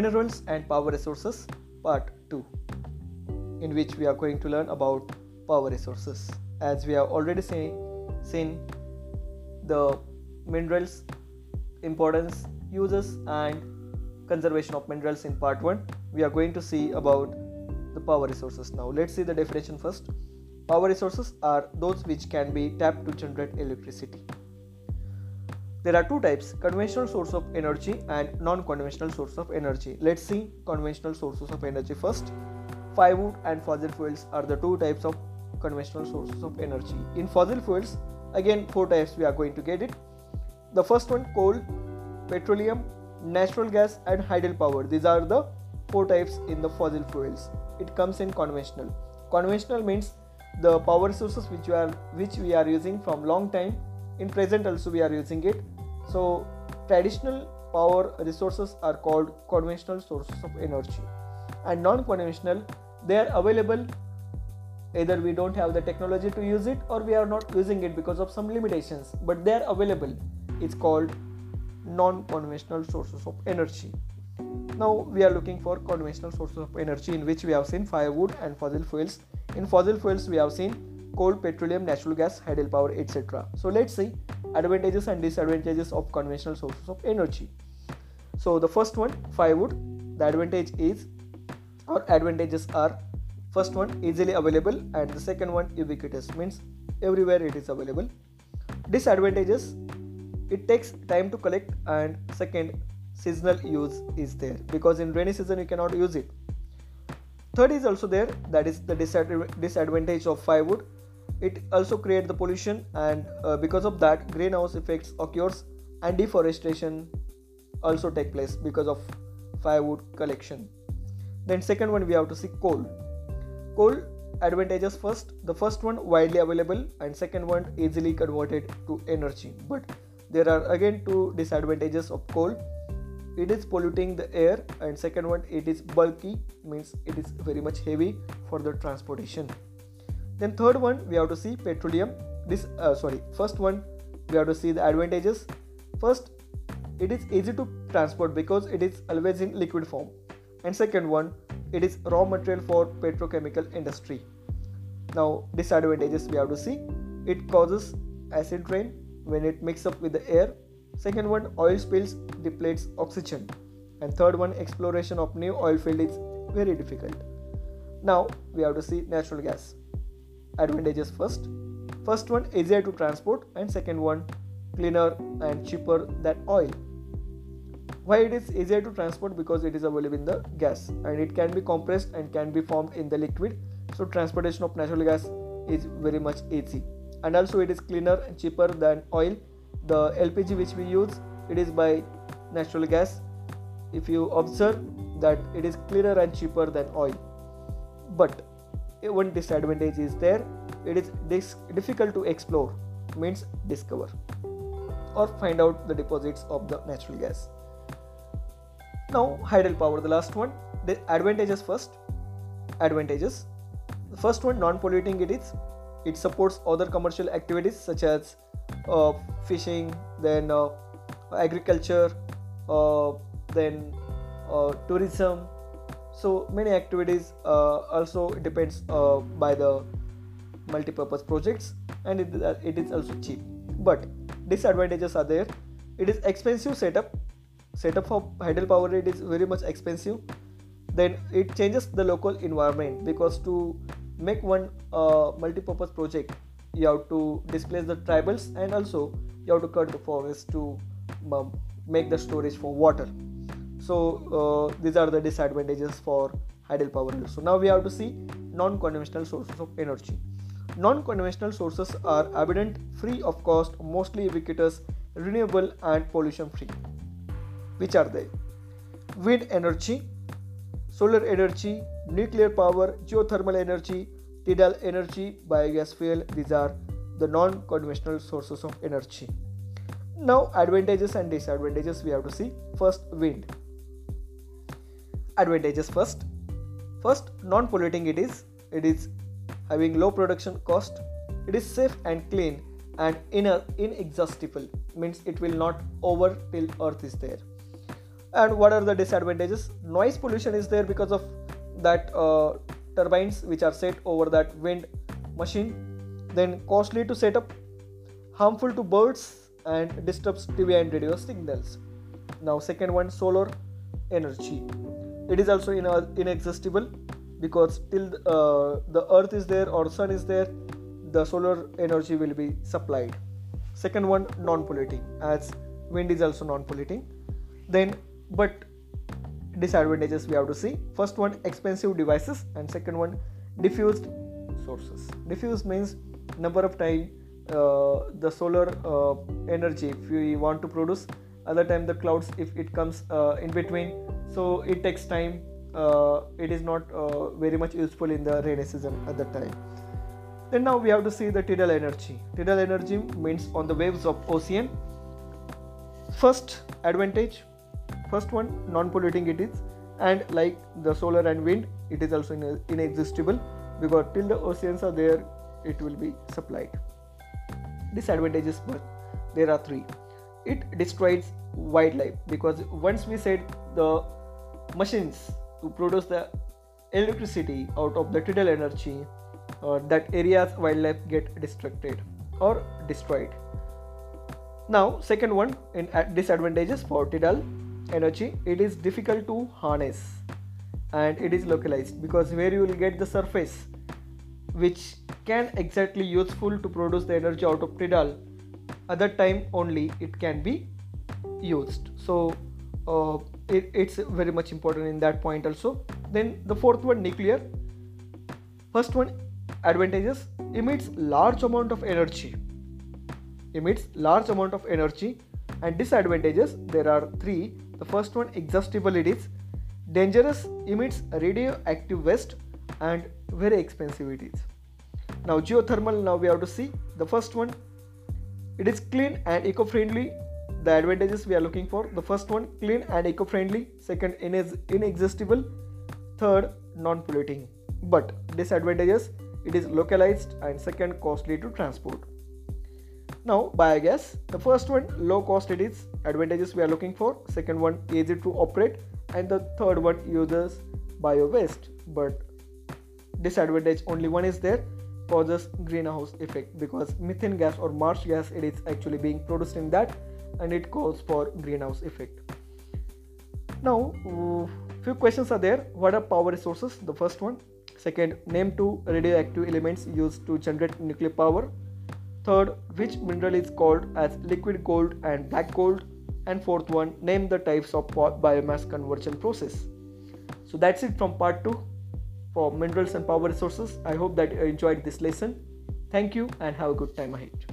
Minerals and Power Resources Part 2, in which we are going to learn about power resources. As we have already say, seen the minerals importance, uses, and conservation of minerals in part 1, we are going to see about the power resources now. Let's see the definition first. Power resources are those which can be tapped to generate electricity. There are two types conventional source of energy and non conventional source of energy. Let's see conventional sources of energy first. Firewood and fossil fuels are the two types of conventional sources of energy. In fossil fuels, again, four types we are going to get it. The first one coal, petroleum, natural gas, and hydropower. These are the four types in the fossil fuels. It comes in conventional. Conventional means the power sources which are which we are using from long time in present also we are using it. So traditional power resources are called conventional sources of energy. And non-conventional they are available. Either we don't have the technology to use it or we are not using it because of some limitations but they are available. It's called non-conventional sources of energy. Now we are looking for conventional sources of energy in which we have seen firewood and fossil fuels. In fossil fuels we have seen coal, petroleum, natural gas, hydropower, etc. So let's see advantages and disadvantages of conventional sources of energy. So the first one, firewood, the advantage is or advantages are first one easily available and the second one ubiquitous means everywhere it is available. Disadvantages it takes time to collect and second seasonal use is there because in rainy season you cannot use it third is also there that is the disadvantage of firewood it also creates the pollution and uh, because of that greenhouse effects occurs and deforestation also take place because of firewood collection. Then second one we have to see coal. Coal advantages first the first one widely available and second one easily converted to energy. But there are again two disadvantages of coal. It is polluting the air and second one it is bulky means it is very much heavy for the transportation then third one we have to see petroleum. This uh, sorry first one we have to see the advantages. First it is easy to transport because it is always in liquid form. And second one it is raw material for petrochemical industry. Now disadvantages we have to see. It causes acid rain when it mixes up with the air. Second one oil spills depletes oxygen. And third one exploration of new oil field is very difficult. Now we have to see natural gas advantages first. First one easier to transport and second one cleaner and cheaper than oil. Why it is easier to transport? Because it is available in the gas and it can be compressed and can be formed in the liquid. So transportation of natural gas is very much easy. And also it is cleaner and cheaper than oil. The lpg which we use it is by natural gas. If you observe that it is cleaner and cheaper than oil. But one disadvantage is there. It is dis- difficult to explore means discover or find out the deposits of the natural gas. Now hydropower the last one. The advantages first. Advantages. The first one non-polluting it is it supports other commercial activities such as uh, fishing then uh, agriculture uh, then uh, tourism so many activities uh, also depends uh, by the multi-purpose projects and it, uh, it is also cheap. But disadvantages are there. It is expensive setup. Setup for hydropower it is very much expensive. Then it changes the local environment because to make one uh, multi-purpose project you have to displace the tribals and also you have to cut the forest to um, make the storage for water so uh, these are the disadvantages for hydropower so now we have to see non-conventional sources of energy. Non-conventional sources are abundant free of cost mostly ubiquitous renewable and pollution free which are they? Wind energy solar energy nuclear power geothermal energy tidal energy biogas fuel. These are the non-conventional sources of energy. Now advantages and disadvantages we have to see. First wind advantages first. First non-polluting it is it is having low production cost. It is safe and clean and inexhaustible means it will not over till earth is there. And what are the disadvantages? Noise pollution is there because of that uh, turbines which are set over that wind machine. Then costly to set up harmful to birds and disturbs tv and radio signals. Now second one solar energy it is also in, inexhaustible because till uh, the earth is there or sun is there the solar energy will be supplied. Second one non polluting as wind is also non polluting then but disadvantages we have to see. First one expensive devices and second one diffused sources. Diffused means number of time uh, the solar uh, energy if we want to produce other time the clouds if it comes uh, in between. So it takes time. Uh, it is not uh, very much useful in the rainy season at that time. Then now we have to see the tidal energy. Tidal energy means on the waves of ocean. First advantage first one non-polluting it is. And like the solar and wind it is also inexhaustible because till the oceans are there it will be supplied. Disadvantages but there are three it destroys wildlife. Because once we set the machines to produce the electricity out of the tidal energy uh, that areas wildlife get distracted or destroyed. Now second one in disadvantages for tidal energy it is difficult to harness and it is localized. Because where you will get the surface which can exactly useful to produce the energy out of tidal that time only it can be used. So uh, it, it's very much important in that point also. Then the fourth one nuclear. First one advantages. Emits large amount of energy. Emits large amount of energy and disadvantages. There are three. The first one exhaustible it is. Dangerous emits radioactive waste and very expensive it is. Now geothermal now we have to see. The first one it is clean and eco-friendly. The advantages we are looking for. The first one clean and eco-friendly. Second inexhaustible. Third non-polluting. But disadvantages it is localized and second costly to transport. Now biogas. The first one low cost it is. Advantages we are looking for. Second one easy to operate. And the third one uses bio waste. But disadvantage only one is there causes greenhouse effect because methane gas or marsh gas it is actually being produced in that and it causes for greenhouse effect. Now uh, few questions are there. What are power resources? The first one. Second name two radioactive elements used to generate nuclear power. Third, which mineral is called as liquid gold and black gold? And fourth one, name the types of biomass conversion process. So that's it from part 2 for minerals and power resources. I hope that you enjoyed this lesson. Thank you and have a good time ahead.